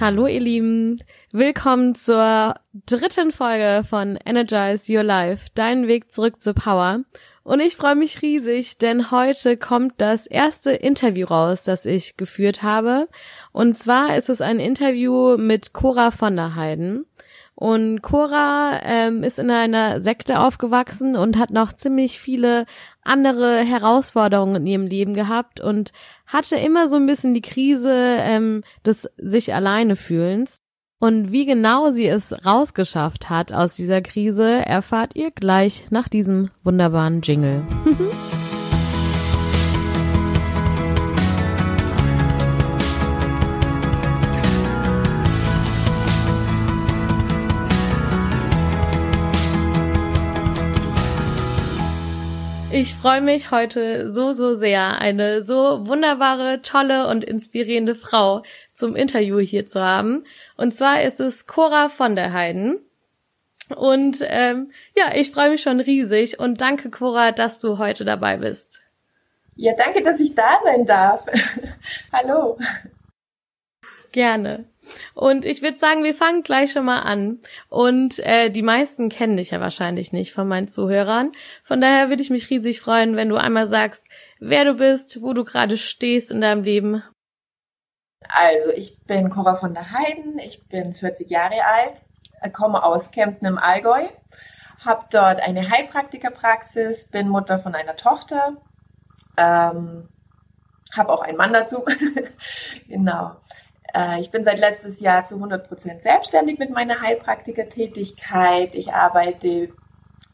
Hallo ihr Lieben, willkommen zur dritten Folge von Energize Your Life, dein Weg zurück zur Power. Und ich freue mich riesig, denn heute kommt das erste Interview raus, das ich geführt habe. Und zwar ist es ein Interview mit Cora von der Heiden. Und Cora ähm, ist in einer Sekte aufgewachsen und hat noch ziemlich viele andere Herausforderungen in ihrem Leben gehabt und hatte immer so ein bisschen die Krise ähm, des sich alleine fühlens. Und wie genau sie es rausgeschafft hat aus dieser Krise, erfahrt ihr gleich nach diesem wunderbaren Jingle. Ich freue mich heute so, so sehr, eine so wunderbare, tolle und inspirierende Frau zum Interview hier zu haben. Und zwar ist es Cora von der Heiden. Und ähm, ja, ich freue mich schon riesig und danke, Cora, dass du heute dabei bist. Ja, danke, dass ich da sein darf. Hallo. Gerne. Und ich würde sagen, wir fangen gleich schon mal an. Und äh, die meisten kennen dich ja wahrscheinlich nicht von meinen Zuhörern. Von daher würde ich mich riesig freuen, wenn du einmal sagst, wer du bist, wo du gerade stehst in deinem Leben. Also, ich bin Cora von der Heiden, ich bin 40 Jahre alt, komme aus Kempten im Allgäu, habe dort eine Heilpraktikerpraxis, bin Mutter von einer Tochter, ähm, habe auch einen Mann dazu. genau. Äh, ich bin seit letztes Jahr zu 100 Prozent selbstständig mit meiner Heilpraktikertätigkeit. Ich arbeite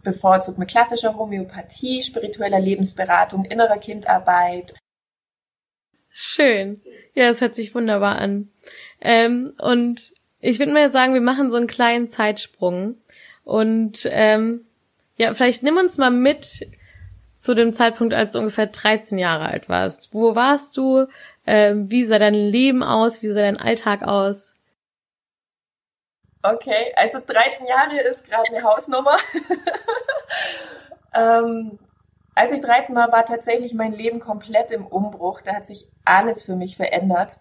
bevorzugt mit klassischer Homöopathie, spiritueller Lebensberatung, innerer Kindarbeit. Schön. Ja, es hört sich wunderbar an. Ähm, und ich würde mal sagen, wir machen so einen kleinen Zeitsprung. Und ähm, ja, vielleicht nimm uns mal mit zu dem Zeitpunkt, als du ungefähr 13 Jahre alt warst. Wo warst du? Ähm, wie sah dein Leben aus? Wie sah dein Alltag aus? Okay, also 13 Jahre ist gerade eine Hausnummer. ähm, als ich 13 war, war tatsächlich mein Leben komplett im Umbruch. Da hat sich alles für mich verändert.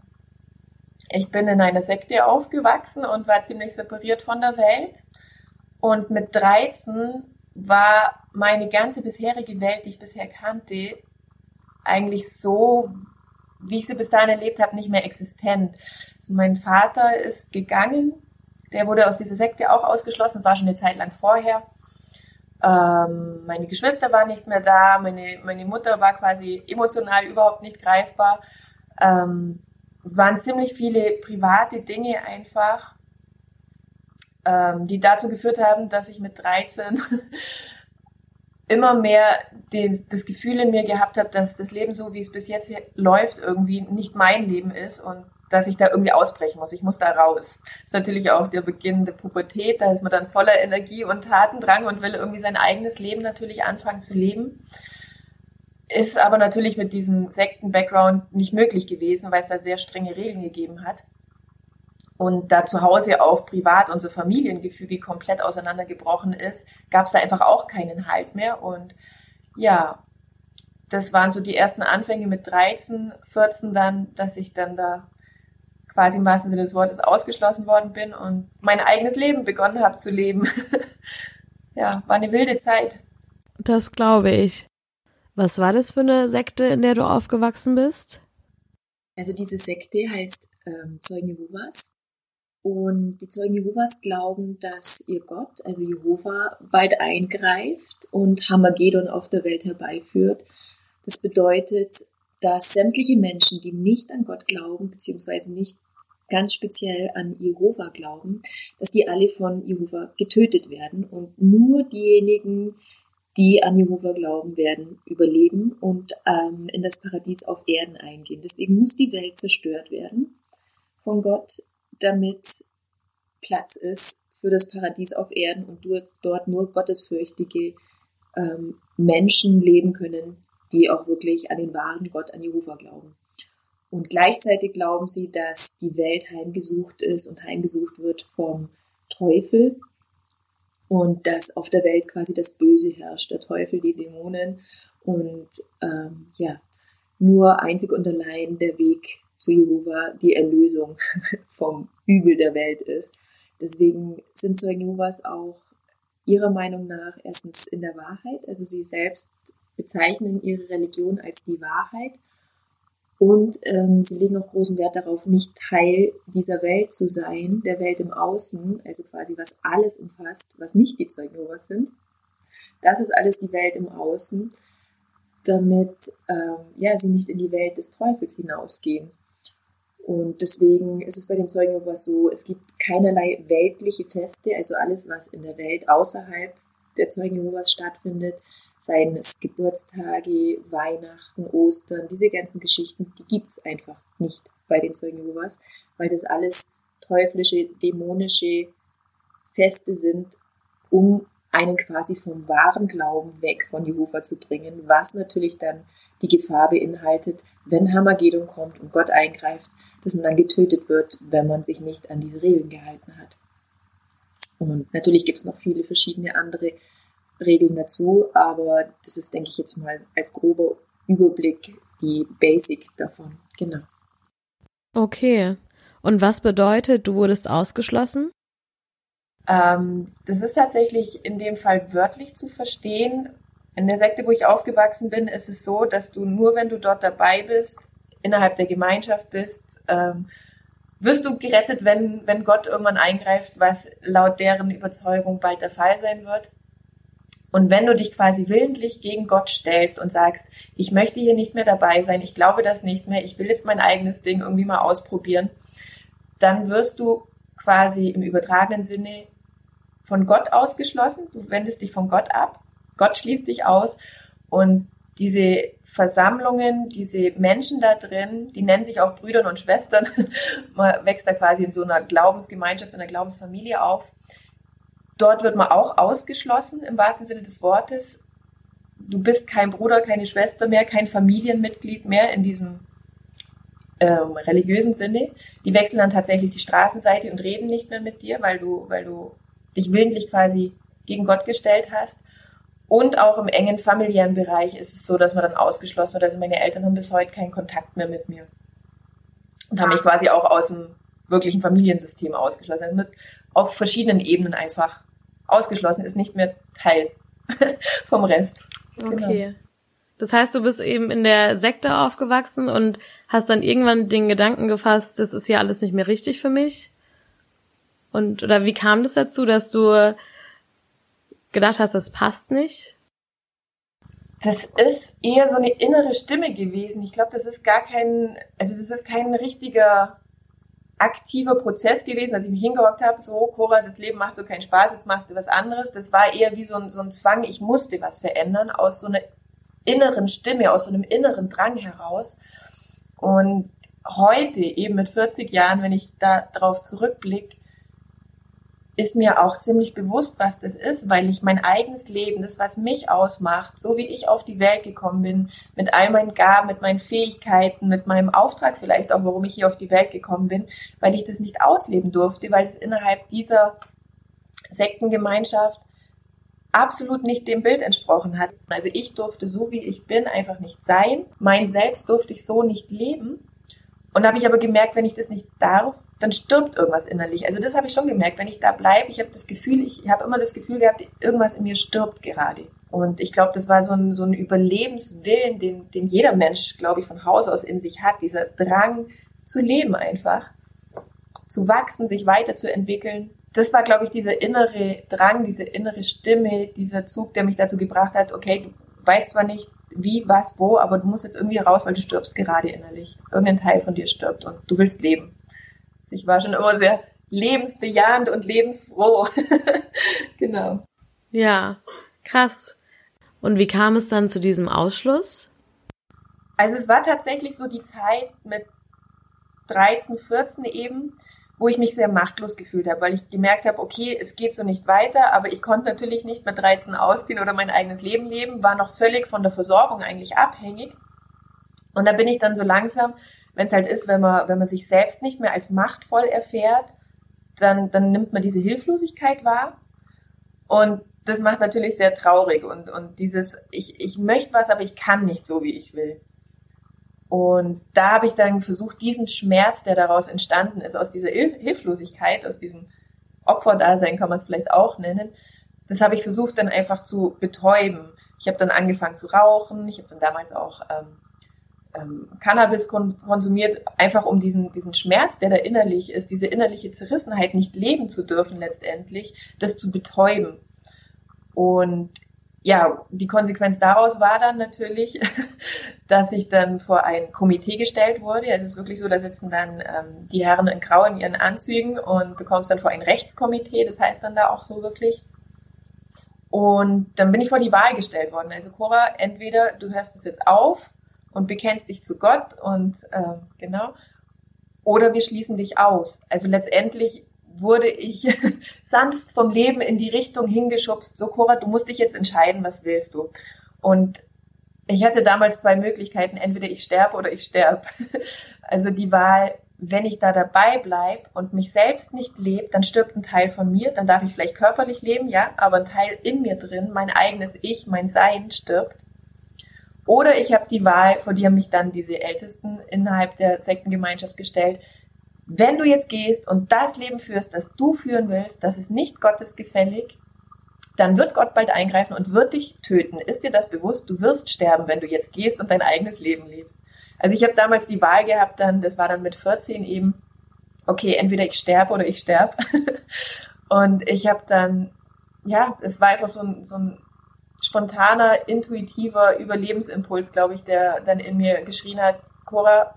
Ich bin in einer Sekte aufgewachsen und war ziemlich separiert von der Welt. Und mit 13 war meine ganze bisherige Welt, die ich bisher kannte, eigentlich so wie ich sie bis dahin erlebt habe, nicht mehr existent. Also mein Vater ist gegangen, der wurde aus dieser Sekte auch ausgeschlossen, das war schon eine Zeit lang vorher. Ähm, meine Geschwister waren nicht mehr da, meine, meine Mutter war quasi emotional überhaupt nicht greifbar. Ähm, es waren ziemlich viele private Dinge einfach, ähm, die dazu geführt haben, dass ich mit 13 immer mehr den, das Gefühl in mir gehabt habe, dass das Leben so, wie es bis jetzt läuft, irgendwie nicht mein Leben ist und dass ich da irgendwie ausbrechen muss. Ich muss da raus. Das ist natürlich auch der Beginn der Pubertät. Da ist man dann voller Energie und Tatendrang und will irgendwie sein eigenes Leben natürlich anfangen zu leben. Ist aber natürlich mit diesem Sekten-Background nicht möglich gewesen, weil es da sehr strenge Regeln gegeben hat und da zu Hause auch privat unser Familiengefüge komplett auseinandergebrochen ist, gab es da einfach auch keinen Halt mehr. Und ja, das waren so die ersten Anfänge mit 13, 14 dann, dass ich dann da quasi im wahrsten Sinne des Wortes ausgeschlossen worden bin und mein eigenes Leben begonnen habe zu leben. ja, war eine wilde Zeit. Das glaube ich. Was war das für eine Sekte, in der du aufgewachsen bist? Also diese Sekte heißt ähm, Zeugen Jehovas und die Zeugen Jehovas glauben, dass ihr Gott, also Jehova, bald eingreift und Hamagedon auf der Welt herbeiführt. Das bedeutet, dass sämtliche Menschen, die nicht an Gott glauben, beziehungsweise nicht ganz speziell an Jehova glauben, dass die alle von Jehova getötet werden und nur diejenigen, die an Jehova glauben, werden überleben und ähm, in das Paradies auf Erden eingehen. Deswegen muss die Welt zerstört werden von Gott, damit Platz ist für das Paradies auf Erden und dort nur gottesfürchtige ähm, Menschen leben können, die auch wirklich an den wahren Gott, an Jehova glauben. Und gleichzeitig glauben sie, dass die Welt heimgesucht ist und heimgesucht wird vom Teufel und dass auf der Welt quasi das Böse herrscht, der Teufel, die Dämonen und ähm, ja, nur einzig und allein der Weg so Jehova die Erlösung vom Übel der Welt ist. Deswegen sind Zeugen Jehovas auch ihrer Meinung nach erstens in der Wahrheit, also sie selbst bezeichnen ihre Religion als die Wahrheit und ähm, sie legen auch großen Wert darauf, nicht Teil dieser Welt zu sein, der Welt im Außen, also quasi was alles umfasst, was nicht die Zeugen Jehovas sind. Das ist alles die Welt im Außen, damit ähm, ja, sie nicht in die Welt des Teufels hinausgehen. Und deswegen ist es bei den Zeugen Jehovas so, es gibt keinerlei weltliche Feste, also alles, was in der Welt außerhalb der Zeugen Jehovas stattfindet, seien es Geburtstage, Weihnachten, Ostern, diese ganzen Geschichten, die gibt es einfach nicht bei den Zeugen Jehovas, weil das alles teuflische, dämonische Feste sind, um einen quasi vom wahren Glauben weg von Jehova zu bringen, was natürlich dann die Gefahr beinhaltet, wenn Hamagedon kommt und Gott eingreift, dass man dann getötet wird, wenn man sich nicht an diese Regeln gehalten hat. Und natürlich gibt es noch viele verschiedene andere Regeln dazu, aber das ist, denke ich, jetzt mal als grober Überblick die Basic davon. Genau. Okay. Und was bedeutet, du wurdest ausgeschlossen? Ähm, das ist tatsächlich in dem Fall wörtlich zu verstehen. In der Sekte, wo ich aufgewachsen bin, ist es so, dass du nur, wenn du dort dabei bist, innerhalb der Gemeinschaft bist, ähm, wirst du gerettet, wenn, wenn Gott irgendwann eingreift, was laut deren Überzeugung bald der Fall sein wird. Und wenn du dich quasi willentlich gegen Gott stellst und sagst, ich möchte hier nicht mehr dabei sein, ich glaube das nicht mehr, ich will jetzt mein eigenes Ding irgendwie mal ausprobieren, dann wirst du quasi im übertragenen Sinne von Gott ausgeschlossen. Du wendest dich von Gott ab. Gott schließt dich aus. Und diese Versammlungen, diese Menschen da drin, die nennen sich auch Brüder und Schwestern. Man wächst da quasi in so einer Glaubensgemeinschaft, in einer Glaubensfamilie auf. Dort wird man auch ausgeschlossen im wahrsten Sinne des Wortes. Du bist kein Bruder, keine Schwester mehr, kein Familienmitglied mehr in diesem ähm, religiösen Sinne. Die wechseln dann tatsächlich die Straßenseite und reden nicht mehr mit dir, weil du, weil du dich willentlich quasi gegen Gott gestellt hast. Und auch im engen familiären Bereich ist es so, dass man dann ausgeschlossen wird. Also meine Eltern haben bis heute keinen Kontakt mehr mit mir. Und haben mich quasi auch aus dem wirklichen Familiensystem ausgeschlossen. Also mit, auf verschiedenen Ebenen einfach ausgeschlossen, ist nicht mehr Teil vom Rest. Okay. Genau. Das heißt, du bist eben in der Sekte aufgewachsen und hast dann irgendwann den Gedanken gefasst, das ist ja alles nicht mehr richtig für mich. Und oder wie kam das dazu, dass du gedacht hast, das passt nicht? Das ist eher so eine innere Stimme gewesen. Ich glaube, das ist gar kein, also das ist kein richtiger aktiver Prozess gewesen, dass ich mich hingehockt habe, so, Cora, das Leben macht so keinen Spaß, jetzt machst du was anderes. Das war eher wie so ein, so ein Zwang, ich musste was verändern, aus so einer inneren Stimme, aus so einem inneren Drang heraus. Und heute, eben mit 40 Jahren, wenn ich da drauf zurückblicke, ist mir auch ziemlich bewusst, was das ist, weil ich mein eigenes Leben, das, was mich ausmacht, so wie ich auf die Welt gekommen bin, mit all meinen Gaben, mit meinen Fähigkeiten, mit meinem Auftrag vielleicht auch, warum ich hier auf die Welt gekommen bin, weil ich das nicht ausleben durfte, weil es innerhalb dieser Sektengemeinschaft absolut nicht dem Bild entsprochen hat. Also ich durfte so, wie ich bin, einfach nicht sein. Mein Selbst durfte ich so nicht leben. Und da habe ich aber gemerkt, wenn ich das nicht darf, dann stirbt irgendwas innerlich. Also das habe ich schon gemerkt. Wenn ich da bleibe, ich habe das Gefühl, ich habe immer das Gefühl gehabt, irgendwas in mir stirbt gerade. Und ich glaube, das war so ein, so ein Überlebenswillen, den, den jeder Mensch, glaube ich, von Haus aus in sich hat. Dieser Drang zu leben einfach. Zu wachsen, sich weiterzuentwickeln. Das war, glaube ich, dieser innere Drang, diese innere Stimme, dieser Zug, der mich dazu gebracht hat, okay, du weißt zwar nicht, wie, was, wo, aber du musst jetzt irgendwie raus, weil du stirbst gerade innerlich. Irgendein Teil von dir stirbt und du willst leben. Also ich war schon immer sehr lebensbejahend und lebensfroh. genau. Ja, krass. Und wie kam es dann zu diesem Ausschluss? Also es war tatsächlich so die Zeit mit 13, 14 eben, wo ich mich sehr machtlos gefühlt habe, weil ich gemerkt habe, okay, es geht so nicht weiter, aber ich konnte natürlich nicht mit 13 ausziehen oder mein eigenes Leben leben, war noch völlig von der Versorgung eigentlich abhängig. Und da bin ich dann so langsam, wenn es halt ist, wenn man, wenn man sich selbst nicht mehr als machtvoll erfährt, dann, dann nimmt man diese Hilflosigkeit wahr. Und das macht natürlich sehr traurig und, und dieses, ich, ich möchte was, aber ich kann nicht so, wie ich will. Und da habe ich dann versucht, diesen Schmerz, der daraus entstanden ist, aus dieser Hilflosigkeit, aus diesem Opferdasein kann man es vielleicht auch nennen, das habe ich versucht dann einfach zu betäuben. Ich habe dann angefangen zu rauchen, ich habe dann damals auch ähm, ähm, Cannabis kon konsumiert, einfach um diesen, diesen Schmerz, der da innerlich ist, diese innerliche Zerrissenheit nicht leben zu dürfen letztendlich, das zu betäuben. Und ja, die Konsequenz daraus war dann natürlich, dass ich dann vor ein Komitee gestellt wurde. Also es ist wirklich so, da sitzen dann ähm, die Herren in Grau in ihren Anzügen und du kommst dann vor ein Rechtskomitee, das heißt dann da auch so wirklich. Und dann bin ich vor die Wahl gestellt worden. Also Cora, entweder du hörst es jetzt auf und bekennst dich zu Gott und äh, genau, oder wir schließen dich aus. Also letztendlich wurde ich sanft vom Leben in die Richtung hingeschubst. So, Cora, du musst dich jetzt entscheiden, was willst du? Und ich hatte damals zwei Möglichkeiten, entweder ich sterbe oder ich sterbe. Also die Wahl, wenn ich da dabei bleib und mich selbst nicht lebe, dann stirbt ein Teil von mir, dann darf ich vielleicht körperlich leben, ja, aber ein Teil in mir drin, mein eigenes Ich, mein Sein stirbt. Oder ich habe die Wahl, vor die haben mich dann diese Ältesten innerhalb der Sektengemeinschaft gestellt. Wenn du jetzt gehst und das Leben führst, das du führen willst, das ist nicht Gottes gefällig, dann wird Gott bald eingreifen und wird dich töten. Ist dir das bewusst? Du wirst sterben, wenn du jetzt gehst und dein eigenes Leben lebst. Also ich habe damals die Wahl gehabt, dann, das war dann mit 14 eben, okay, entweder ich sterbe oder ich sterbe. und ich habe dann, ja, es war einfach so ein, so ein spontaner, intuitiver Überlebensimpuls, glaube ich, der dann in mir geschrien hat, Cora,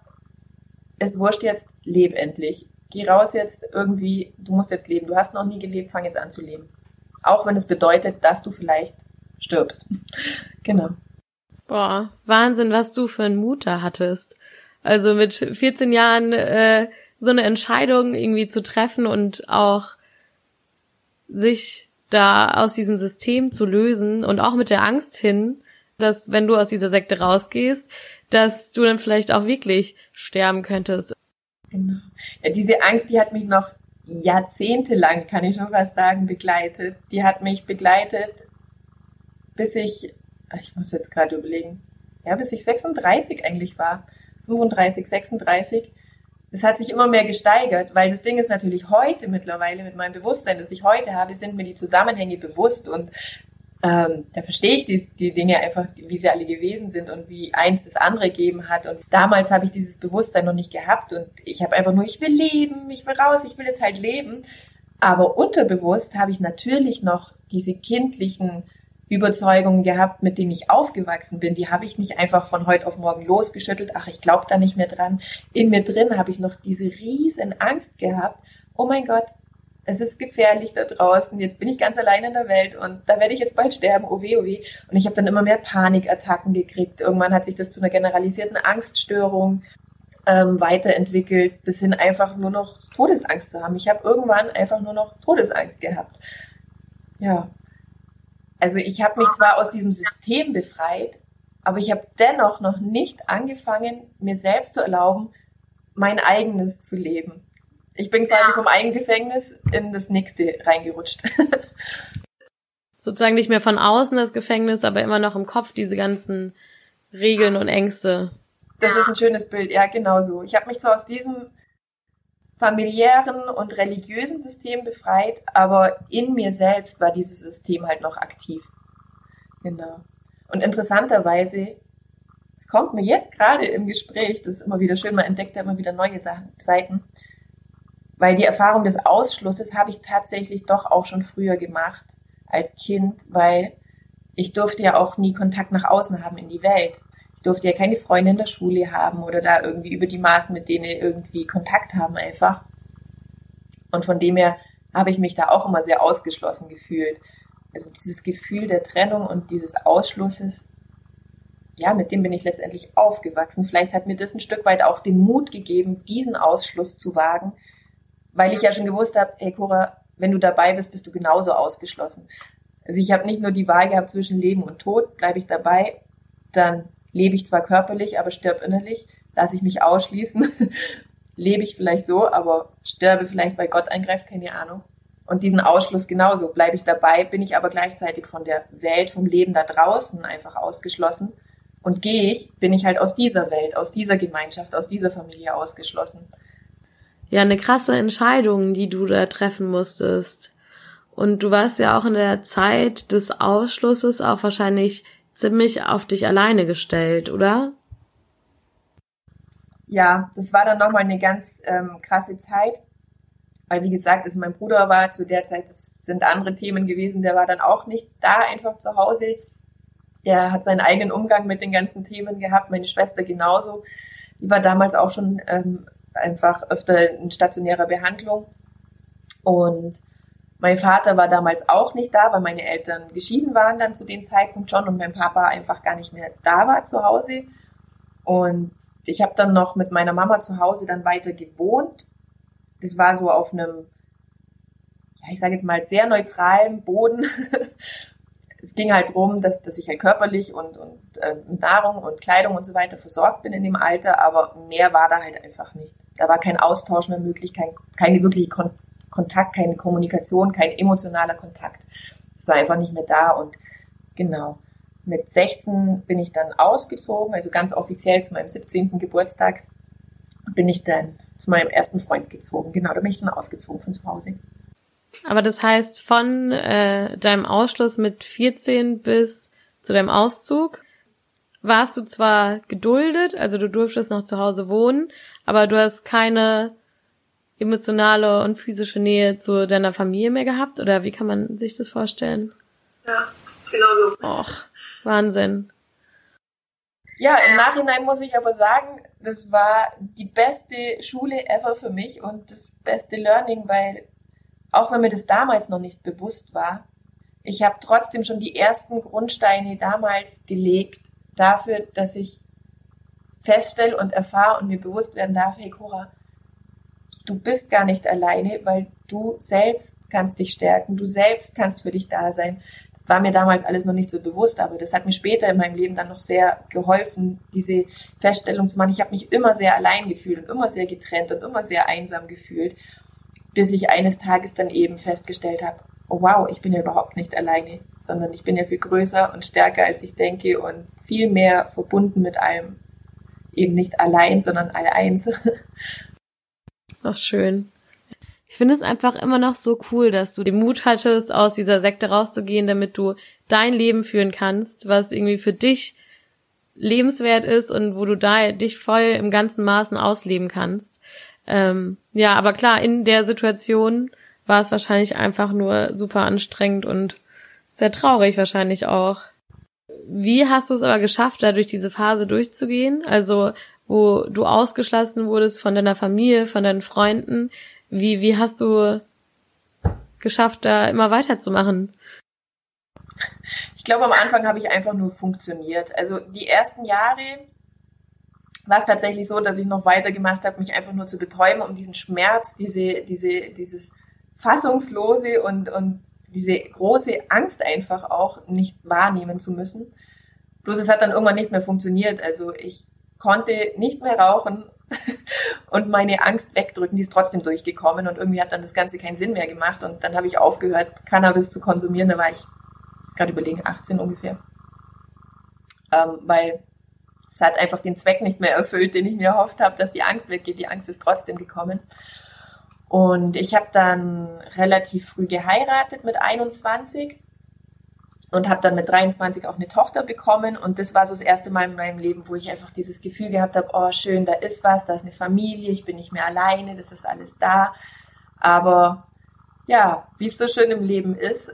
es wurscht jetzt, leb endlich. Geh raus jetzt irgendwie, du musst jetzt leben. Du hast noch nie gelebt, fang jetzt an zu leben. Auch wenn es bedeutet, dass du vielleicht stirbst. genau. Boah, Wahnsinn, was du für einen Mut da hattest. Also mit 14 Jahren äh, so eine Entscheidung irgendwie zu treffen und auch sich da aus diesem System zu lösen und auch mit der Angst hin, dass wenn du aus dieser Sekte rausgehst, dass du dann vielleicht auch wirklich sterben könntest. Genau. Ja, diese Angst, die hat mich noch jahrzehntelang, kann ich schon was sagen, begleitet. Die hat mich begleitet, bis ich, ich muss jetzt gerade überlegen, ja, bis ich 36 eigentlich war. 35, 36 das hat sich immer mehr gesteigert, weil das Ding ist natürlich heute mittlerweile mit meinem Bewusstsein, das ich heute habe, sind mir die Zusammenhänge bewusst und ähm, da verstehe ich die, die Dinge einfach, wie sie alle gewesen sind und wie eins das andere gegeben hat. Und damals habe ich dieses Bewusstsein noch nicht gehabt und ich habe einfach nur, ich will leben, ich will raus, ich will jetzt halt leben. Aber unterbewusst habe ich natürlich noch diese kindlichen Überzeugungen gehabt, mit denen ich aufgewachsen bin. Die habe ich nicht einfach von heute auf morgen losgeschüttelt. Ach, ich glaube da nicht mehr dran. In mir drin habe ich noch diese riesen Angst gehabt. Oh mein Gott, es ist gefährlich da draußen. Jetzt bin ich ganz allein in der Welt und da werde ich jetzt bald sterben. Oh weh, oh weh. Und ich habe dann immer mehr Panikattacken gekriegt. Irgendwann hat sich das zu einer generalisierten Angststörung ähm, weiterentwickelt, bis hin einfach nur noch Todesangst zu haben. Ich habe irgendwann einfach nur noch Todesangst gehabt. Ja, also ich habe mich zwar aus diesem System befreit, aber ich habe dennoch noch nicht angefangen, mir selbst zu erlauben, mein eigenes zu leben. Ich bin quasi ja. vom einen Gefängnis in das nächste reingerutscht. Sozusagen nicht mehr von außen das Gefängnis, aber immer noch im Kopf diese ganzen Regeln und Ängste. Das ist ein schönes Bild, ja, genau so. Ich habe mich zwar aus diesem familiären und religiösen System befreit, aber in mir selbst war dieses System halt noch aktiv. Genau. Und interessanterweise, es kommt mir jetzt gerade im Gespräch, das ist immer wieder schön, man entdeckt ja immer wieder neue Seiten, weil die Erfahrung des Ausschlusses habe ich tatsächlich doch auch schon früher gemacht als Kind, weil ich durfte ja auch nie Kontakt nach außen haben in die Welt. Ich durfte ja keine Freunde in der Schule haben oder da irgendwie über die Maßen mit denen irgendwie Kontakt haben einfach. Und von dem her habe ich mich da auch immer sehr ausgeschlossen gefühlt. Also dieses Gefühl der Trennung und dieses Ausschlusses, ja, mit dem bin ich letztendlich aufgewachsen. Vielleicht hat mir das ein Stück weit auch den Mut gegeben, diesen Ausschluss zu wagen, weil ich ja schon gewusst habe, hey Cora, wenn du dabei bist, bist du genauso ausgeschlossen. Also ich habe nicht nur die Wahl gehabt zwischen Leben und Tod, bleibe ich dabei, dann lebe ich zwar körperlich, aber stirb innerlich, lasse ich mich ausschließen, lebe ich vielleicht so, aber sterbe vielleicht, weil Gott eingreift, keine Ahnung. Und diesen Ausschluss genauso, bleibe ich dabei, bin ich aber gleichzeitig von der Welt, vom Leben da draußen einfach ausgeschlossen Und gehe ich, bin ich halt aus dieser Welt, aus dieser Gemeinschaft, aus dieser Familie ausgeschlossen. Ja, eine krasse Entscheidung, die du da treffen musstest. Und du warst ja auch in der Zeit des Ausschlusses auch wahrscheinlich ziemlich auf dich alleine gestellt, oder? Ja, das war dann nochmal eine ganz ähm, krasse Zeit. Weil, wie gesagt, also mein Bruder war zu der Zeit, das sind andere Themen gewesen, der war dann auch nicht da einfach zu Hause. Er hat seinen eigenen Umgang mit den ganzen Themen gehabt, meine Schwester genauso. Die war damals auch schon ähm, einfach öfter in stationärer Behandlung. Und mein Vater war damals auch nicht da, weil meine Eltern geschieden waren dann zu dem Zeitpunkt schon und mein Papa einfach gar nicht mehr da war zu Hause. Und ich habe dann noch mit meiner Mama zu Hause dann weiter gewohnt. Das war so auf einem, ich sage jetzt mal, sehr neutralen Boden. es ging halt drum, dass, dass ich halt körperlich und, und äh, mit Nahrung und Kleidung und so weiter versorgt bin in dem Alter, aber mehr war da halt einfach nicht. Da war kein Austausch mehr möglich, kein, keine wirkliche Kon Kontakt, keine Kommunikation, kein emotionaler Kontakt. Das war einfach nicht mehr da und genau. Mit 16 bin ich dann ausgezogen, also ganz offiziell zu meinem 17. Geburtstag bin ich dann zu meinem ersten Freund gezogen. Genau, da bin ich dann ausgezogen von zu Hause. Aber das heißt, von äh, deinem Ausschluss mit 14 bis zu deinem Auszug warst du zwar geduldet, also du durftest noch zu Hause wohnen, aber du hast keine emotionale und physische Nähe zu deiner Familie mehr gehabt? Oder wie kann man sich das vorstellen? Ja, genau so. Och, Wahnsinn. Ja, im Nachhinein muss ich aber sagen, das war die beste Schule ever für mich und das beste Learning, weil auch wenn mir das damals noch nicht bewusst war, ich habe trotzdem schon die ersten Grundsteine damals gelegt dafür, dass ich feststelle und erfahre und mir bewusst werden darf, hey Cora, du bist gar nicht alleine, weil du selbst kannst dich stärken, du selbst kannst für dich da sein. Das war mir damals alles noch nicht so bewusst, aber das hat mir später in meinem Leben dann noch sehr geholfen, diese Feststellung zu machen. Ich habe mich immer sehr allein gefühlt und immer sehr getrennt und immer sehr einsam gefühlt, bis ich eines Tages dann eben festgestellt habe, oh wow, ich bin ja überhaupt nicht alleine, sondern ich bin ja viel größer und stärker, als ich denke und viel mehr verbunden mit allem. Eben nicht allein, sondern all eins. Ach, schön. Ich finde es einfach immer noch so cool, dass du den Mut hattest, aus dieser Sekte rauszugehen, damit du dein Leben führen kannst, was irgendwie für dich lebenswert ist und wo du da dich voll im ganzen Maßen ausleben kannst. Ähm, ja, aber klar, in der Situation war es wahrscheinlich einfach nur super anstrengend und sehr traurig wahrscheinlich auch. Wie hast du es aber geschafft, da durch diese Phase durchzugehen? Also, wo du ausgeschlossen wurdest von deiner Familie, von deinen Freunden. Wie, wie hast du geschafft, da immer weiterzumachen? Ich glaube, am Anfang habe ich einfach nur funktioniert. Also die ersten Jahre war es tatsächlich so, dass ich noch weitergemacht habe, mich einfach nur zu betäuben, um diesen Schmerz, diese, diese, dieses fassungslose und, und diese große Angst einfach auch nicht wahrnehmen zu müssen. Bloß es hat dann irgendwann nicht mehr funktioniert. Also ich konnte nicht mehr rauchen und meine Angst wegdrücken. Die ist trotzdem durchgekommen und irgendwie hat dann das Ganze keinen Sinn mehr gemacht und dann habe ich aufgehört, Cannabis zu konsumieren. Da war ich, ich gerade überlegen, 18 ungefähr. Ähm, weil es hat einfach den Zweck nicht mehr erfüllt, den ich mir erhofft habe, dass die Angst weggeht. Die Angst ist trotzdem gekommen. Und ich habe dann relativ früh geheiratet mit 21 und habe dann mit 23 auch eine Tochter bekommen und das war so das erste Mal in meinem Leben, wo ich einfach dieses Gefühl gehabt habe, oh schön, da ist was, da ist eine Familie, ich bin nicht mehr alleine, das ist alles da. Aber ja, wie es so schön im Leben ist,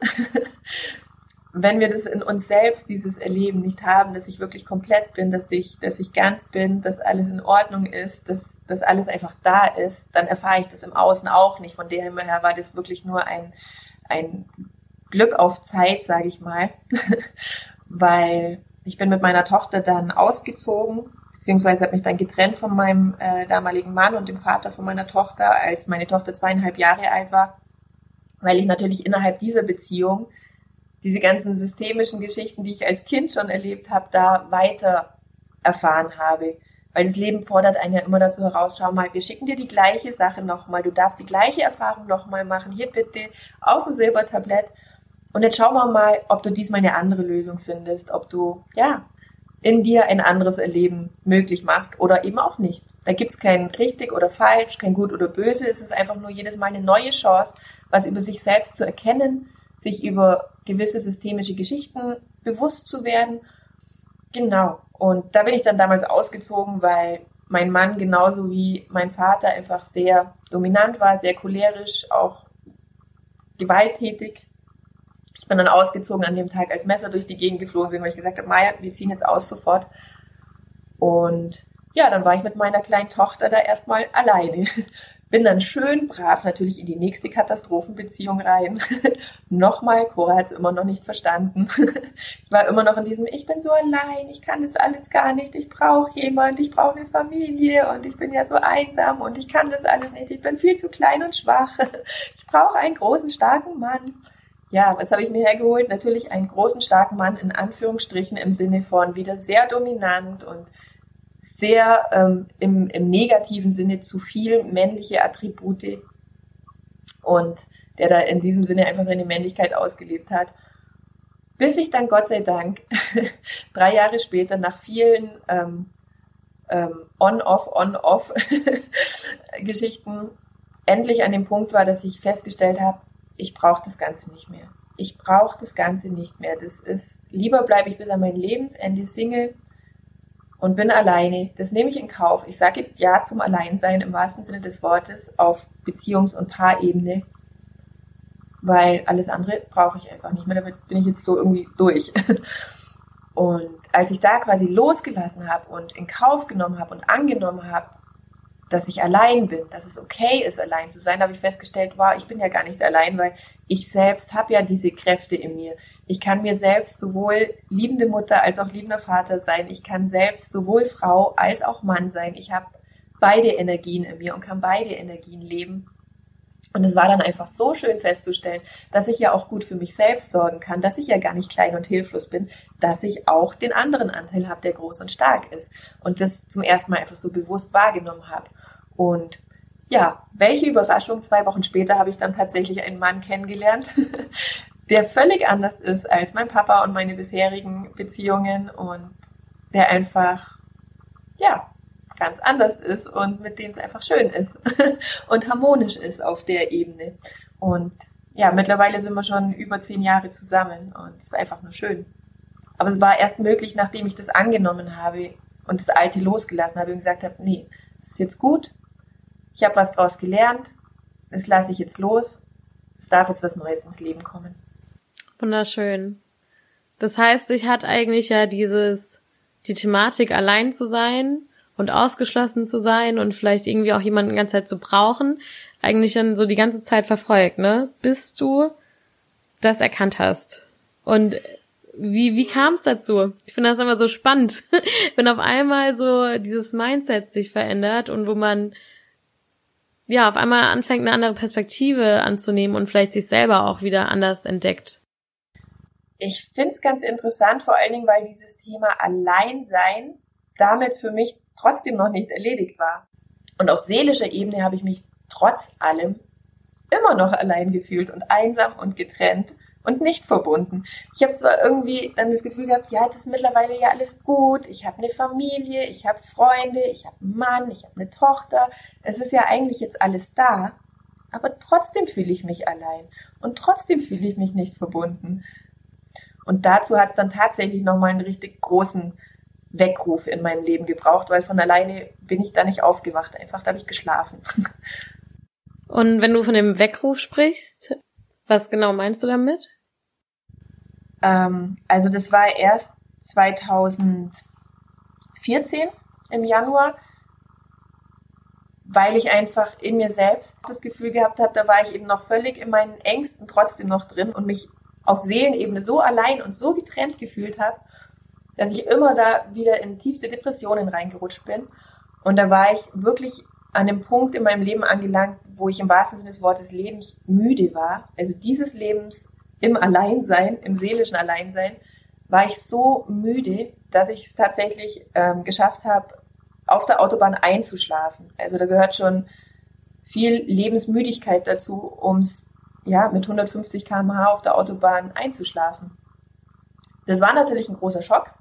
wenn wir das in uns selbst dieses Erleben nicht haben, dass ich wirklich komplett bin, dass ich, dass ich ganz bin, dass alles in Ordnung ist, dass, dass alles einfach da ist, dann erfahre ich das im Außen auch nicht. Von dem her war das wirklich nur ein, ein Glück auf Zeit, sage ich mal, weil ich bin mit meiner Tochter dann ausgezogen, beziehungsweise habe mich dann getrennt von meinem äh, damaligen Mann und dem Vater von meiner Tochter, als meine Tochter zweieinhalb Jahre alt war, weil ich natürlich innerhalb dieser Beziehung diese ganzen systemischen Geschichten, die ich als Kind schon erlebt habe, da weiter erfahren habe. Weil das Leben fordert einen ja immer dazu heraus, schau mal, wir schicken dir die gleiche Sache nochmal, du darfst die gleiche Erfahrung nochmal machen, hier bitte auf dem Silbertablett. Und jetzt schauen wir mal, ob du diesmal eine andere Lösung findest, ob du, ja, in dir ein anderes Erleben möglich machst oder eben auch nicht. Da gibt's kein richtig oder falsch, kein gut oder böse. Es ist einfach nur jedes Mal eine neue Chance, was über sich selbst zu erkennen, sich über gewisse systemische Geschichten bewusst zu werden. Genau. Und da bin ich dann damals ausgezogen, weil mein Mann genauso wie mein Vater einfach sehr dominant war, sehr cholerisch, auch gewalttätig ich bin dann ausgezogen an dem Tag, als Messer durch die Gegend geflogen sind, weil ich gesagt habe, Maya, wir ziehen jetzt aus sofort. Und ja, dann war ich mit meiner kleinen Tochter da erstmal alleine. Bin dann schön brav natürlich in die nächste Katastrophenbeziehung rein. Nochmal, Cora hat es immer noch nicht verstanden. ich war immer noch in diesem, ich bin so allein, ich kann das alles gar nicht, ich brauche jemand, ich brauche eine Familie und ich bin ja so einsam und ich kann das alles nicht, ich bin viel zu klein und schwach. ich brauche einen großen, starken Mann ja, was habe ich mir hergeholt? Natürlich einen großen, starken Mann in Anführungsstrichen im Sinne von wieder sehr dominant und sehr ähm, im, im negativen Sinne zu viel männliche Attribute und der da in diesem Sinne einfach seine Männlichkeit ausgelebt hat. Bis ich dann Gott sei Dank drei Jahre später nach vielen ähm, ähm, On-Off, On-Off Geschichten endlich an dem Punkt war, dass ich festgestellt habe, ich brauche das Ganze nicht mehr. Ich brauche das Ganze nicht mehr. Das ist, lieber bleibe ich bis an mein Lebensende Single und bin alleine. Das nehme ich in Kauf. Ich sage jetzt Ja zum Alleinsein im wahrsten Sinne des Wortes auf Beziehungs- und Paarebene, weil alles andere brauche ich einfach nicht mehr. Damit bin ich jetzt so irgendwie durch. Und als ich da quasi losgelassen habe und in Kauf genommen habe und angenommen habe, dass ich allein bin, dass es okay ist, allein zu sein, habe ich festgestellt, wow, ich bin ja gar nicht allein, weil ich selbst habe ja diese Kräfte in mir. Ich kann mir selbst sowohl liebende Mutter als auch liebender Vater sein. Ich kann selbst sowohl Frau als auch Mann sein. Ich habe beide Energien in mir und kann beide Energien leben. Und es war dann einfach so schön festzustellen, dass ich ja auch gut für mich selbst sorgen kann, dass ich ja gar nicht klein und hilflos bin, dass ich auch den anderen Anteil habe, der groß und stark ist. Und das zum ersten Mal einfach so bewusst wahrgenommen habe. Und ja, welche Überraschung, zwei Wochen später habe ich dann tatsächlich einen Mann kennengelernt, der völlig anders ist als mein Papa und meine bisherigen Beziehungen und der einfach, ja, ganz anders ist und mit dem es einfach schön ist und harmonisch ist auf der Ebene. Und ja, mittlerweile sind wir schon über zehn Jahre zusammen und es ist einfach nur schön. Aber es war erst möglich, nachdem ich das angenommen habe und das Alte losgelassen habe und gesagt habe, nee, es ist jetzt gut, ich habe was draus gelernt, das lasse ich jetzt los, es darf jetzt was Neues ins Leben kommen. Wunderschön. Das heißt, ich hat eigentlich ja dieses, die Thematik allein zu sein und ausgeschlossen zu sein und vielleicht irgendwie auch jemanden die ganze Zeit zu brauchen, eigentlich dann so die ganze Zeit verfolgt, ne? Bis du das erkannt hast. Und wie, wie kam es dazu? Ich finde das immer so spannend, wenn auf einmal so dieses Mindset sich verändert und wo man ja auf einmal anfängt, eine andere Perspektive anzunehmen und vielleicht sich selber auch wieder anders entdeckt. Ich finde es ganz interessant, vor allen Dingen, weil dieses Thema Alleinsein damit für mich trotzdem noch nicht erledigt war. Und auf seelischer Ebene habe ich mich trotz allem immer noch allein gefühlt und einsam und getrennt und nicht verbunden. Ich habe zwar irgendwie dann das Gefühl gehabt, ja, das ist mittlerweile ja alles gut. Ich habe eine Familie, ich habe Freunde, ich habe einen Mann, ich habe eine Tochter. Es ist ja eigentlich jetzt alles da. Aber trotzdem fühle ich mich allein und trotzdem fühle ich mich nicht verbunden. Und dazu hat es dann tatsächlich nochmal einen richtig großen Weckruf in meinem Leben gebraucht, weil von alleine bin ich da nicht aufgewacht. Einfach, da habe ich geschlafen. Und wenn du von dem Weckruf sprichst, was genau meinst du damit? Ähm, also das war erst 2014 im Januar, weil ich einfach in mir selbst das Gefühl gehabt habe, da war ich eben noch völlig in meinen Ängsten trotzdem noch drin und mich auf Seelenebene so allein und so getrennt gefühlt habe, dass ich immer da wieder in tiefste Depressionen reingerutscht bin. Und da war ich wirklich an dem Punkt in meinem Leben angelangt, wo ich im wahrsten Sinne des Wortes lebensmüde war. Also dieses Lebens im Alleinsein, im seelischen Alleinsein, war ich so müde, dass ich es tatsächlich ähm, geschafft habe, auf der Autobahn einzuschlafen. Also da gehört schon viel Lebensmüdigkeit dazu, ums ja mit 150 km/h auf der Autobahn einzuschlafen. Das war natürlich ein großer Schock,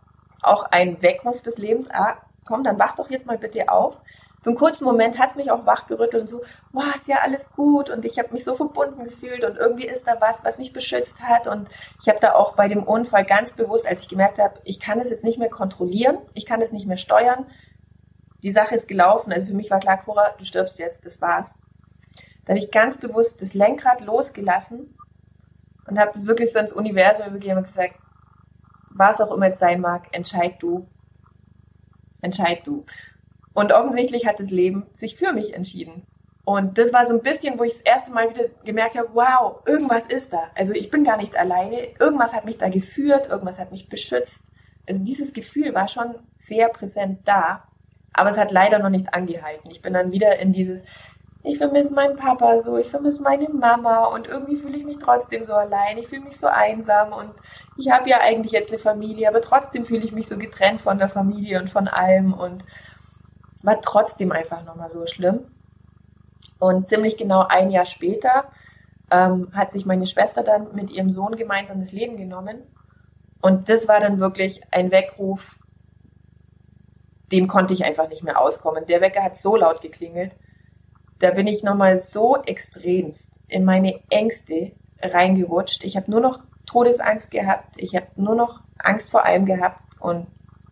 auch ein Weckruf des Lebens, ah, komm, dann wach doch jetzt mal bitte auf. Für einen kurzen Moment hat es mich auch wachgerüttelt und so, wow, ist ja alles gut. Und ich habe mich so verbunden gefühlt und irgendwie ist da was, was mich beschützt hat. Und ich habe da auch bei dem Unfall ganz bewusst, als ich gemerkt habe, ich kann es jetzt nicht mehr kontrollieren, ich kann es nicht mehr steuern, die Sache ist gelaufen, also für mich war klar, Cora, du stirbst jetzt, das war's. Da habe ich ganz bewusst das Lenkrad losgelassen und habe das wirklich so ins Universum übergeben und gesagt, was auch immer es sein mag, entscheid du. Entscheid du. Und offensichtlich hat das Leben sich für mich entschieden. Und das war so ein bisschen, wo ich das erste Mal wieder gemerkt habe, wow, irgendwas ist da. Also ich bin gar nicht alleine. Irgendwas hat mich da geführt, irgendwas hat mich beschützt. Also dieses Gefühl war schon sehr präsent da, aber es hat leider noch nicht angehalten. Ich bin dann wieder in dieses, ich vermisse meinen Papa so, ich vermisse meine Mama und irgendwie fühle ich mich trotzdem so allein, ich fühle mich so einsam und ich habe ja eigentlich jetzt eine Familie, aber trotzdem fühle ich mich so getrennt von der Familie und von allem und es war trotzdem einfach nochmal so schlimm. Und ziemlich genau ein Jahr später ähm, hat sich meine Schwester dann mit ihrem Sohn gemeinsam das Leben genommen. Und das war dann wirklich ein Weckruf, dem konnte ich einfach nicht mehr auskommen. Der Wecker hat so laut geklingelt. Da bin ich nochmal so extremst in meine Ängste reingerutscht. Ich habe nur noch Todesangst gehabt. Ich habe nur noch Angst vor allem gehabt. Und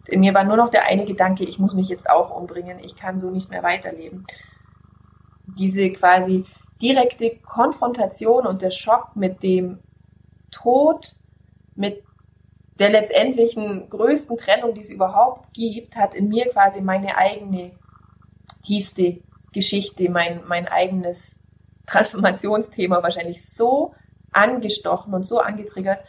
in mir war nur noch der eine Gedanke, ich muss mich jetzt auch umbringen, ich kann so nicht mehr weiterleben. Diese quasi direkte Konfrontation und der Schock mit dem Tod, mit der letztendlichen größten Trennung, die es überhaupt gibt, hat in mir quasi meine eigene tiefste Geschichte, mein, mein eigenes Transformationsthema wahrscheinlich so angestochen und so angetriggert.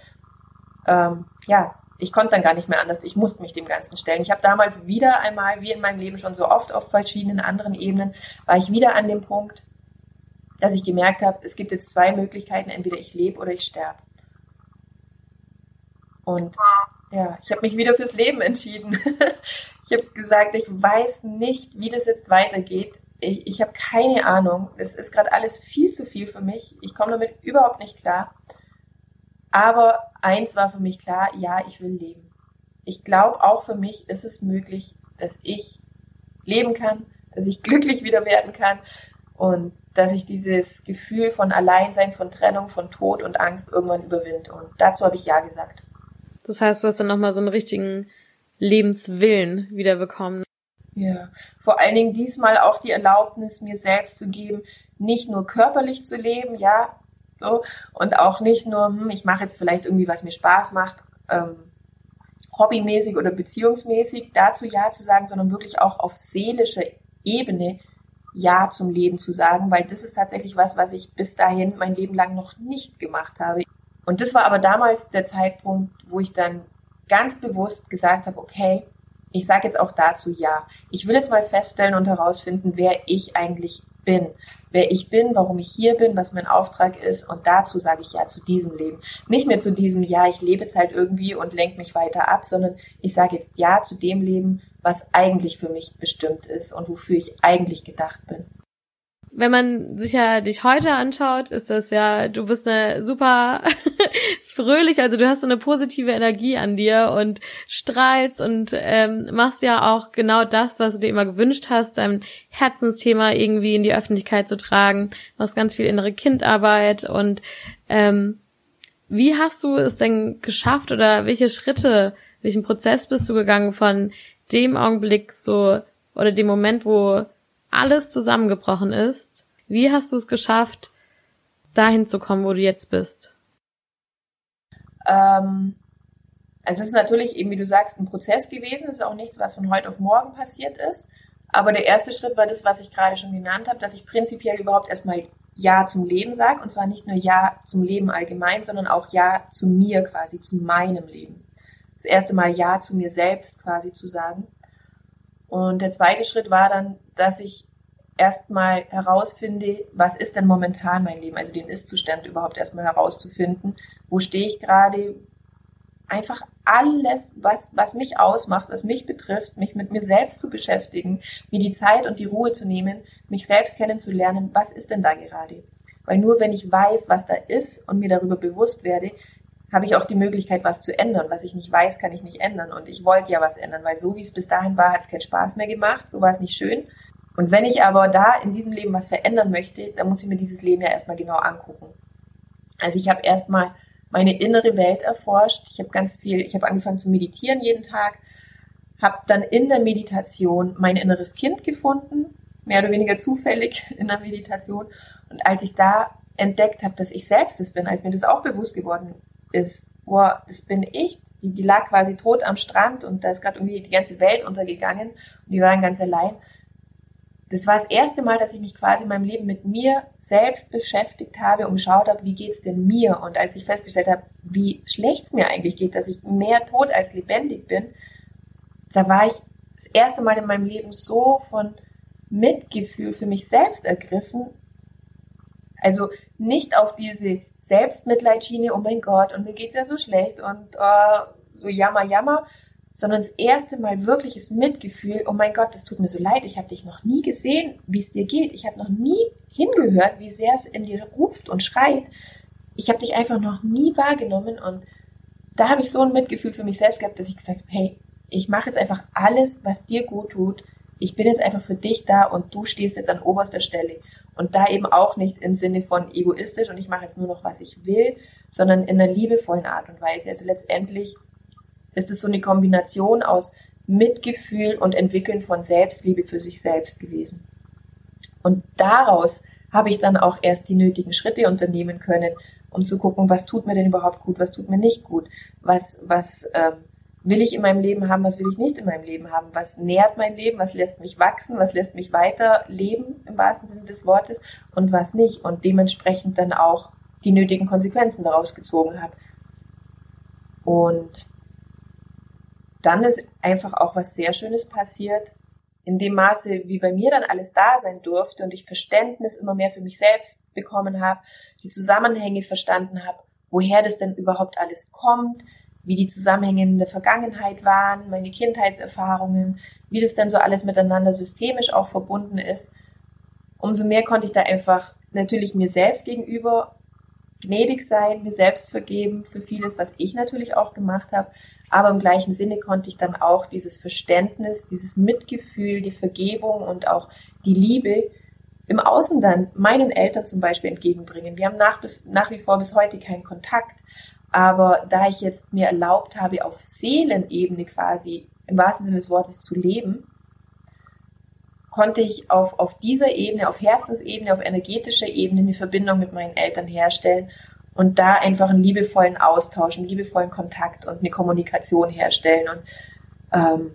Ähm, ja, ich konnte dann gar nicht mehr anders. Ich musste mich dem Ganzen stellen. Ich habe damals wieder einmal, wie in meinem Leben schon so oft auf verschiedenen anderen Ebenen, war ich wieder an dem Punkt, dass ich gemerkt habe, es gibt jetzt zwei Möglichkeiten, entweder ich lebe oder ich sterbe. Und ja, ich habe mich wieder fürs Leben entschieden. ich habe gesagt, ich weiß nicht, wie das jetzt weitergeht. Ich, ich habe keine Ahnung. Es ist gerade alles viel zu viel für mich. Ich komme damit überhaupt nicht klar. Aber eins war für mich klar, ja, ich will leben. Ich glaube, auch für mich ist es möglich, dass ich leben kann, dass ich glücklich wieder werden kann und dass ich dieses Gefühl von Alleinsein, von Trennung, von Tod und Angst irgendwann überwinde. Und dazu habe ich Ja gesagt. Das heißt, du hast dann nochmal so einen richtigen Lebenswillen wiederbekommen. Ja, vor allen Dingen diesmal auch die Erlaubnis, mir selbst zu geben, nicht nur körperlich zu leben, ja, so. Und auch nicht nur, hm, ich mache jetzt vielleicht irgendwie, was mir Spaß macht, ähm, hobbymäßig oder beziehungsmäßig, dazu Ja zu sagen, sondern wirklich auch auf seelischer Ebene Ja zum Leben zu sagen, weil das ist tatsächlich was, was ich bis dahin mein Leben lang noch nicht gemacht habe. Und das war aber damals der Zeitpunkt, wo ich dann ganz bewusst gesagt habe, okay, ich sage jetzt auch dazu Ja. Ich will jetzt mal feststellen und herausfinden, wer ich eigentlich bin wer ich bin, warum ich hier bin, was mein Auftrag ist und dazu sage ich ja zu diesem Leben. Nicht mehr zu diesem, ja, ich lebe jetzt halt irgendwie und lenke mich weiter ab, sondern ich sage jetzt ja zu dem Leben, was eigentlich für mich bestimmt ist und wofür ich eigentlich gedacht bin wenn man sich ja dich heute anschaut, ist das ja, du bist eine super fröhlich, also du hast so eine positive Energie an dir und strahlst und ähm, machst ja auch genau das, was du dir immer gewünscht hast, dein Herzensthema irgendwie in die Öffentlichkeit zu tragen, machst ganz viel innere Kindarbeit und ähm, wie hast du es denn geschafft oder welche Schritte, welchen Prozess bist du gegangen von dem Augenblick so oder dem Moment, wo alles zusammengebrochen ist, wie hast du es geschafft, dahin zu kommen, wo du jetzt bist? Ähm, also es ist natürlich eben, wie du sagst, ein Prozess gewesen. Es ist auch nichts, was von heute auf morgen passiert ist. Aber der erste Schritt war das, was ich gerade schon genannt habe, dass ich prinzipiell überhaupt erstmal Ja zum Leben sage. Und zwar nicht nur Ja zum Leben allgemein, sondern auch Ja zu mir quasi, zu meinem Leben. Das erste Mal Ja zu mir selbst quasi zu sagen. Und der zweite Schritt war dann, dass ich erstmal herausfinde, was ist denn momentan mein Leben, also den Ist-Zustand überhaupt erstmal herauszufinden. Wo stehe ich gerade? Einfach alles, was, was mich ausmacht, was mich betrifft, mich mit mir selbst zu beschäftigen, mir die Zeit und die Ruhe zu nehmen, mich selbst kennenzulernen, was ist denn da gerade? Weil nur wenn ich weiß, was da ist und mir darüber bewusst werde, habe ich auch die Möglichkeit, was zu ändern. Was ich nicht weiß, kann ich nicht ändern. Und ich wollte ja was ändern, weil so wie es bis dahin war, hat es keinen Spaß mehr gemacht. So war es nicht schön. Und wenn ich aber da in diesem Leben was verändern möchte, dann muss ich mir dieses Leben ja erstmal genau angucken. Also ich habe erstmal meine innere Welt erforscht. Ich habe ganz viel, ich habe angefangen zu meditieren jeden Tag, habe dann in der Meditation mein inneres Kind gefunden, mehr oder weniger zufällig in der Meditation. Und als ich da entdeckt habe, dass ich selbst es bin, als mir das auch bewusst geworden ist, boah, das bin ich, die, die lag quasi tot am Strand und da ist gerade irgendwie die ganze Welt untergegangen und die waren ganz allein. Das war das erste Mal, dass ich mich quasi in meinem Leben mit mir selbst beschäftigt habe und geschaut habe, wie geht's denn mir? Und als ich festgestellt habe, wie schlecht es mir eigentlich geht, dass ich mehr tot als lebendig bin, da war ich das erste Mal in meinem Leben so von Mitgefühl für mich selbst ergriffen. Also nicht auf diese Selbstmitleidschiene, oh mein Gott, und mir geht's ja so schlecht und uh, so jammer, jammer, sondern das erste Mal wirkliches Mitgefühl, oh mein Gott, das tut mir so leid, ich habe dich noch nie gesehen, wie es dir geht, ich habe noch nie hingehört, wie sehr es in dir ruft und schreit. Ich habe dich einfach noch nie wahrgenommen und da habe ich so ein Mitgefühl für mich selbst gehabt, dass ich gesagt habe, hey, ich mache jetzt einfach alles, was dir gut tut. Ich bin jetzt einfach für dich da und du stehst jetzt an oberster Stelle. Und da eben auch nicht im Sinne von egoistisch und ich mache jetzt nur noch, was ich will, sondern in einer liebevollen Art und Weise. Also letztendlich ist es so eine Kombination aus Mitgefühl und Entwickeln von Selbstliebe für sich selbst gewesen. Und daraus habe ich dann auch erst die nötigen Schritte unternehmen können, um zu gucken, was tut mir denn überhaupt gut, was tut mir nicht gut, was, was ähm, will ich in meinem Leben haben, was will ich nicht in meinem Leben haben, was nährt mein Leben, was lässt mich wachsen, was lässt mich weiter leben im wahrsten Sinne des Wortes? Und was nicht? Und dementsprechend dann auch die nötigen Konsequenzen daraus gezogen habe. Und dann ist einfach auch was sehr Schönes passiert, in dem Maße, wie bei mir dann alles da sein durfte und ich Verständnis immer mehr für mich selbst bekommen habe, die Zusammenhänge verstanden habe, woher das denn überhaupt alles kommt, wie die Zusammenhänge in der Vergangenheit waren, meine Kindheitserfahrungen, wie das dann so alles miteinander systemisch auch verbunden ist. Umso mehr konnte ich da einfach natürlich mir selbst gegenüber gnädig sein, mir selbst vergeben für vieles, was ich natürlich auch gemacht habe. Aber im gleichen Sinne konnte ich dann auch dieses Verständnis, dieses Mitgefühl, die Vergebung und auch die Liebe im Außen dann meinen Eltern zum Beispiel entgegenbringen. Wir haben nach, bis, nach wie vor bis heute keinen Kontakt. Aber da ich jetzt mir erlaubt habe, auf Seelenebene quasi im wahrsten Sinne des Wortes zu leben, konnte ich auf, auf dieser Ebene, auf Herzensebene, auf energetischer Ebene eine Verbindung mit meinen Eltern herstellen und da einfach einen liebevollen Austausch, einen liebevollen Kontakt und eine Kommunikation herstellen. Und ähm,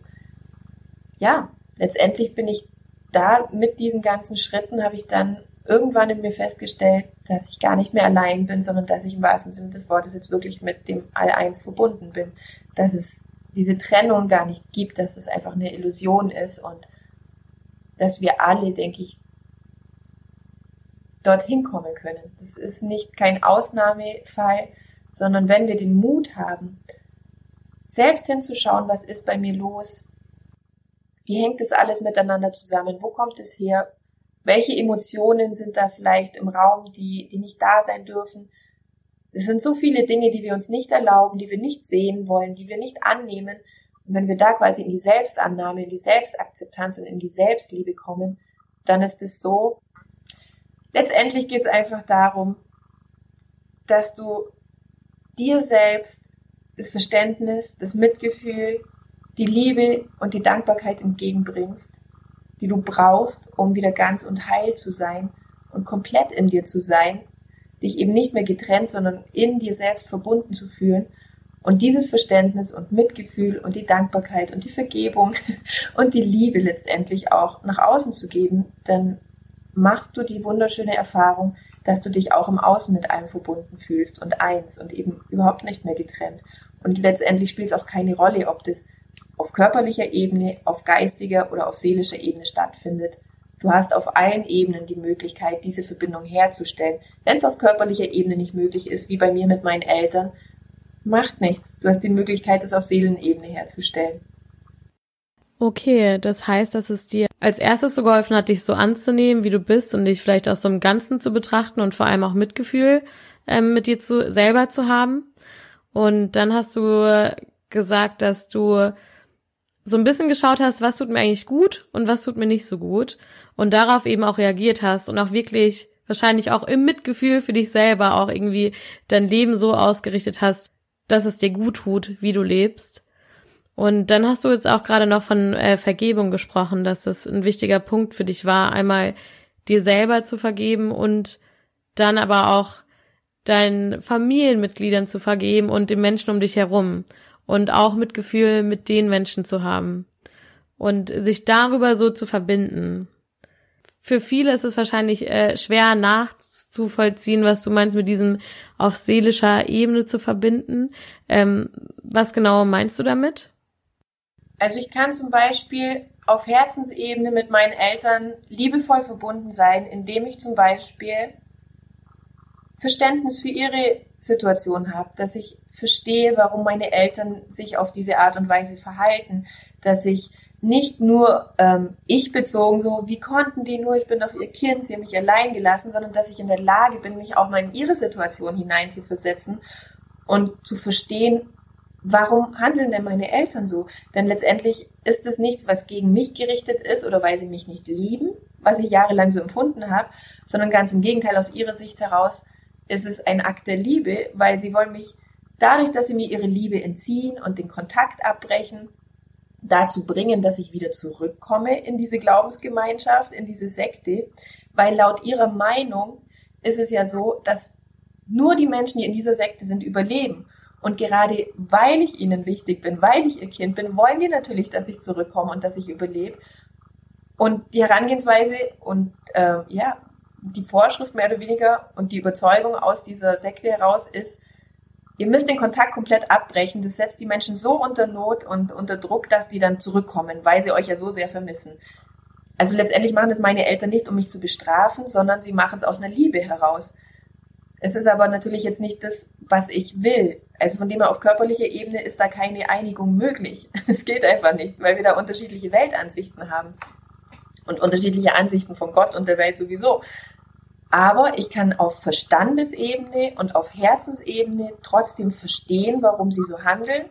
ja, letztendlich bin ich da mit diesen ganzen Schritten, habe ich dann irgendwann in mir festgestellt, dass ich gar nicht mehr allein bin, sondern dass ich im wahrsten Sinne des Wortes jetzt wirklich mit dem All-Eins verbunden bin. Dass es diese Trennung gar nicht gibt, dass es einfach eine Illusion ist und dass wir alle, denke ich, dorthin kommen können. Das ist nicht kein Ausnahmefall, sondern wenn wir den Mut haben, selbst hinzuschauen, was ist bei mir los, wie hängt das alles miteinander zusammen, wo kommt es her, welche Emotionen sind da vielleicht im Raum, die, die nicht da sein dürfen. Es sind so viele Dinge, die wir uns nicht erlauben, die wir nicht sehen wollen, die wir nicht annehmen. Und wenn wir da quasi in die Selbstannahme, in die Selbstakzeptanz und in die Selbstliebe kommen, dann ist es so, letztendlich geht es einfach darum, dass du dir selbst das Verständnis, das Mitgefühl, die Liebe und die Dankbarkeit entgegenbringst die du brauchst, um wieder ganz und heil zu sein und komplett in dir zu sein, dich eben nicht mehr getrennt, sondern in dir selbst verbunden zu fühlen und dieses Verständnis und Mitgefühl und die Dankbarkeit und die Vergebung und die Liebe letztendlich auch nach außen zu geben, dann machst du die wunderschöne Erfahrung, dass du dich auch im Außen mit allem verbunden fühlst und eins und eben überhaupt nicht mehr getrennt. Und letztendlich spielt es auch keine Rolle, ob das auf körperlicher Ebene, auf geistiger oder auf seelischer Ebene stattfindet. Du hast auf allen Ebenen die Möglichkeit, diese Verbindung herzustellen. Wenn es auf körperlicher Ebene nicht möglich ist, wie bei mir mit meinen Eltern, macht nichts. Du hast die Möglichkeit, es auf Seelenebene herzustellen. Okay, das heißt, dass es dir als erstes so geholfen hat, dich so anzunehmen, wie du bist und dich vielleicht aus so einem Ganzen zu betrachten und vor allem auch Mitgefühl ähm, mit dir zu selber zu haben. Und dann hast du gesagt, dass du so ein bisschen geschaut hast, was tut mir eigentlich gut und was tut mir nicht so gut und darauf eben auch reagiert hast und auch wirklich wahrscheinlich auch im Mitgefühl für dich selber auch irgendwie dein Leben so ausgerichtet hast, dass es dir gut tut, wie du lebst. Und dann hast du jetzt auch gerade noch von äh, Vergebung gesprochen, dass das ein wichtiger Punkt für dich war, einmal dir selber zu vergeben und dann aber auch deinen Familienmitgliedern zu vergeben und den Menschen um dich herum und auch Mitgefühl mit den Menschen zu haben und sich darüber so zu verbinden. Für viele ist es wahrscheinlich äh, schwer nachzuvollziehen, was du meinst mit diesem auf seelischer Ebene zu verbinden. Ähm, was genau meinst du damit? Also ich kann zum Beispiel auf Herzensebene mit meinen Eltern liebevoll verbunden sein, indem ich zum Beispiel Verständnis für ihre Situation habe, dass ich verstehe, warum meine Eltern sich auf diese Art und Weise verhalten, dass ich nicht nur ähm, ich bezogen, so wie konnten die nur, ich bin doch ihr Kind, sie haben mich allein gelassen, sondern dass ich in der Lage bin, mich auch mal in ihre Situation hineinzuversetzen und zu verstehen, warum handeln denn meine Eltern so? Denn letztendlich ist es nichts, was gegen mich gerichtet ist oder weil sie mich nicht lieben, was ich jahrelang so empfunden habe, sondern ganz im Gegenteil aus ihrer Sicht heraus ist es ein Akt der Liebe, weil sie wollen mich dadurch, dass sie mir ihre Liebe entziehen und den Kontakt abbrechen, dazu bringen, dass ich wieder zurückkomme in diese Glaubensgemeinschaft, in diese Sekte, weil laut ihrer Meinung ist es ja so, dass nur die Menschen, die in dieser Sekte sind, überleben. Und gerade weil ich ihnen wichtig bin, weil ich ihr Kind bin, wollen die natürlich, dass ich zurückkomme und dass ich überlebe. Und die Herangehensweise und äh, ja, die Vorschrift mehr oder weniger und die Überzeugung aus dieser Sekte heraus ist, ihr müsst den Kontakt komplett abbrechen. Das setzt die Menschen so unter Not und unter Druck, dass die dann zurückkommen, weil sie euch ja so sehr vermissen. Also letztendlich machen das meine Eltern nicht, um mich zu bestrafen, sondern sie machen es aus einer Liebe heraus. Es ist aber natürlich jetzt nicht das, was ich will. Also von dem her auf körperlicher Ebene ist da keine Einigung möglich. Es geht einfach nicht, weil wir da unterschiedliche Weltansichten haben. Und unterschiedliche Ansichten von Gott und der Welt sowieso. Aber ich kann auf Verstandesebene und auf Herzensebene trotzdem verstehen, warum sie so handeln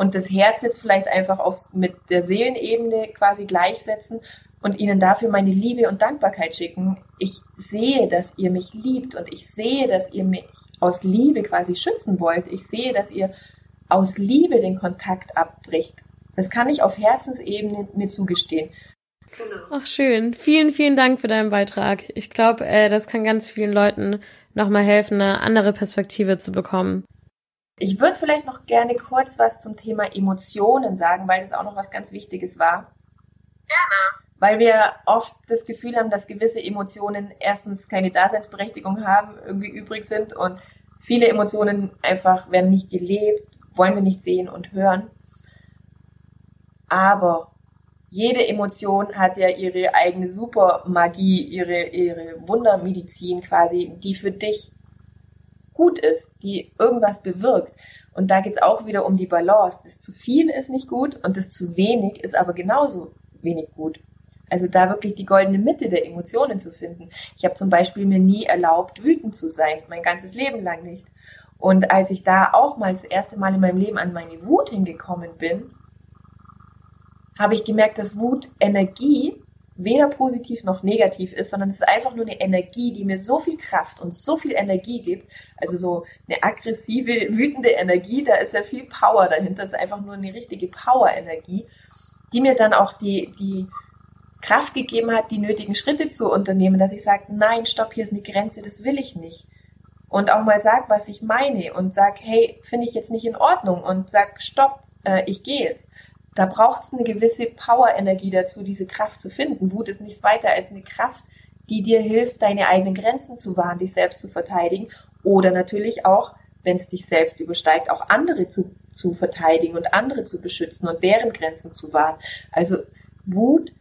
und das Herz jetzt vielleicht einfach aufs, mit der Seelenebene quasi gleichsetzen und ihnen dafür meine Liebe und Dankbarkeit schicken. Ich sehe, dass ihr mich liebt und ich sehe, dass ihr mich aus Liebe quasi schützen wollt. Ich sehe, dass ihr aus Liebe den Kontakt abbricht. Das kann ich auf Herzensebene mir zugestehen. Genau. Ach schön. Vielen, vielen Dank für deinen Beitrag. Ich glaube, äh, das kann ganz vielen Leuten nochmal helfen, eine andere Perspektive zu bekommen. Ich würde vielleicht noch gerne kurz was zum Thema Emotionen sagen, weil das auch noch was ganz Wichtiges war. Gerne. Weil wir oft das Gefühl haben, dass gewisse Emotionen erstens keine Daseinsberechtigung haben, irgendwie übrig sind und viele Emotionen einfach werden nicht gelebt, wollen wir nicht sehen und hören. Aber jede Emotion hat ja ihre eigene Supermagie, ihre, ihre Wundermedizin quasi, die für dich gut ist, die irgendwas bewirkt. Und da geht's auch wieder um die Balance. Das zu viel ist nicht gut und das zu wenig ist aber genauso wenig gut. Also da wirklich die goldene Mitte der Emotionen zu finden. Ich habe zum Beispiel mir nie erlaubt, wütend zu sein, mein ganzes Leben lang nicht. Und als ich da auch mal das erste Mal in meinem Leben an meine Wut hingekommen bin, habe ich gemerkt, dass Wut Energie weder positiv noch negativ ist, sondern es ist einfach nur eine Energie, die mir so viel Kraft und so viel Energie gibt. Also so eine aggressive, wütende Energie, da ist ja viel Power dahinter. Das ist einfach nur eine richtige Power-Energie, die mir dann auch die, die Kraft gegeben hat, die nötigen Schritte zu unternehmen, dass ich sage, nein, stopp, hier ist eine Grenze, das will ich nicht. Und auch mal sag, was ich meine und sag, hey, finde ich jetzt nicht in Ordnung und sag, stopp, äh, ich gehe jetzt da braucht es eine gewisse Power-Energie dazu, diese Kraft zu finden. Wut ist nichts weiter als eine Kraft, die dir hilft, deine eigenen Grenzen zu wahren, dich selbst zu verteidigen oder natürlich auch, wenn es dich selbst übersteigt, auch andere zu, zu verteidigen und andere zu beschützen und deren Grenzen zu wahren. Also Wut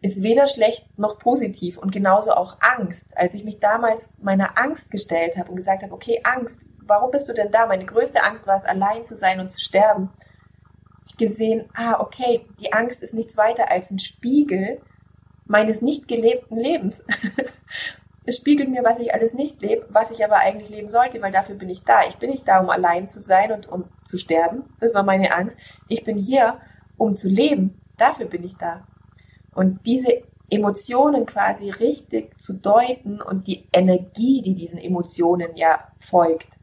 ist weder schlecht noch positiv und genauso auch Angst. Als ich mich damals meiner Angst gestellt habe und gesagt habe, okay, Angst, warum bist du denn da? Meine größte Angst war es, allein zu sein und zu sterben gesehen, ah, okay, die Angst ist nichts weiter als ein Spiegel meines nicht gelebten Lebens. es spiegelt mir, was ich alles nicht lebe, was ich aber eigentlich leben sollte, weil dafür bin ich da. Ich bin nicht da, um allein zu sein und um zu sterben. Das war meine Angst. Ich bin hier, um zu leben. Dafür bin ich da. Und diese Emotionen quasi richtig zu deuten und die Energie, die diesen Emotionen ja folgt,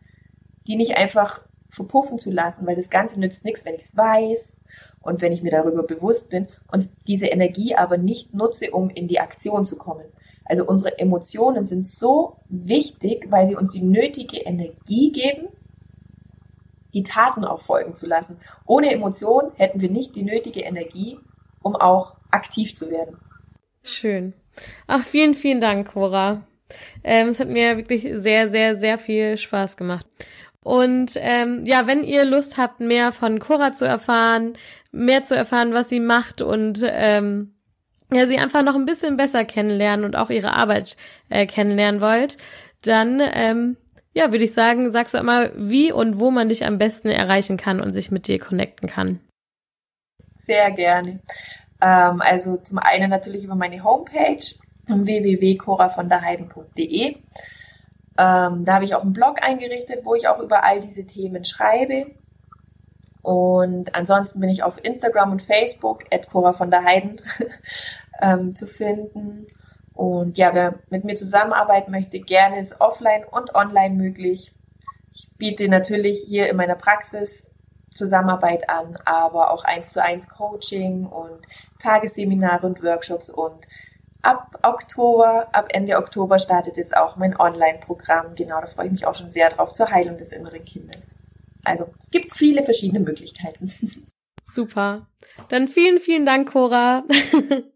die nicht einfach verpuffen zu lassen, weil das Ganze nützt nichts, wenn ich es weiß und wenn ich mir darüber bewusst bin und diese Energie aber nicht nutze, um in die Aktion zu kommen. Also unsere Emotionen sind so wichtig, weil sie uns die nötige Energie geben, die Taten auch folgen zu lassen. Ohne Emotion hätten wir nicht die nötige Energie, um auch aktiv zu werden. Schön. Ach, vielen, vielen Dank, Cora. Ähm, es hat mir wirklich sehr, sehr, sehr viel Spaß gemacht. Und ähm, ja, wenn ihr Lust habt, mehr von Cora zu erfahren, mehr zu erfahren, was sie macht und ähm, ja, sie einfach noch ein bisschen besser kennenlernen und auch ihre Arbeit äh, kennenlernen wollt, dann ähm, ja, würde ich sagen, sagst du immer, wie und wo man dich am besten erreichen kann und sich mit dir connecten kann. Sehr gerne. Ähm, also zum einen natürlich über meine Homepage www.coravonderheiden.de. Ähm, da habe ich auch einen Blog eingerichtet, wo ich auch über all diese Themen schreibe. Und ansonsten bin ich auf Instagram und Facebook, Cora von der Heiden. ähm, zu finden. Und ja, wer mit mir zusammenarbeiten möchte, gerne ist offline und online möglich. Ich biete natürlich hier in meiner Praxis Zusammenarbeit an, aber auch eins zu eins Coaching und Tagesseminare und Workshops und ab Oktober, ab Ende Oktober startet jetzt auch mein Online-Programm. Genau, da freue ich mich auch schon sehr drauf zur Heilung des inneren Kindes. Also, es gibt viele verschiedene Möglichkeiten. Super. Dann vielen, vielen Dank, Cora.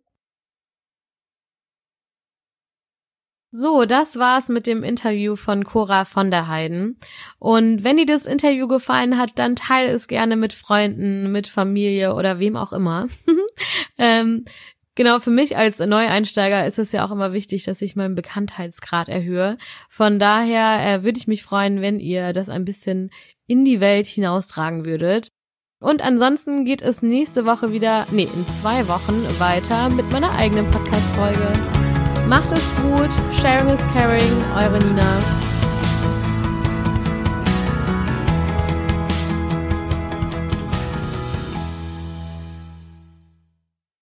So, das war's mit dem Interview von Cora von der Heiden. Und wenn dir das Interview gefallen hat, dann teile es gerne mit Freunden, mit Familie oder wem auch immer. ähm, genau, für mich als Neueinsteiger ist es ja auch immer wichtig, dass ich meinen Bekanntheitsgrad erhöhe. Von daher äh, würde ich mich freuen, wenn ihr das ein bisschen in die Welt hinaustragen würdet. Und ansonsten geht es nächste Woche wieder, nee, in zwei Wochen weiter mit meiner eigenen Podcast-Folge. Macht es gut. Sharing is caring. Eure Nina.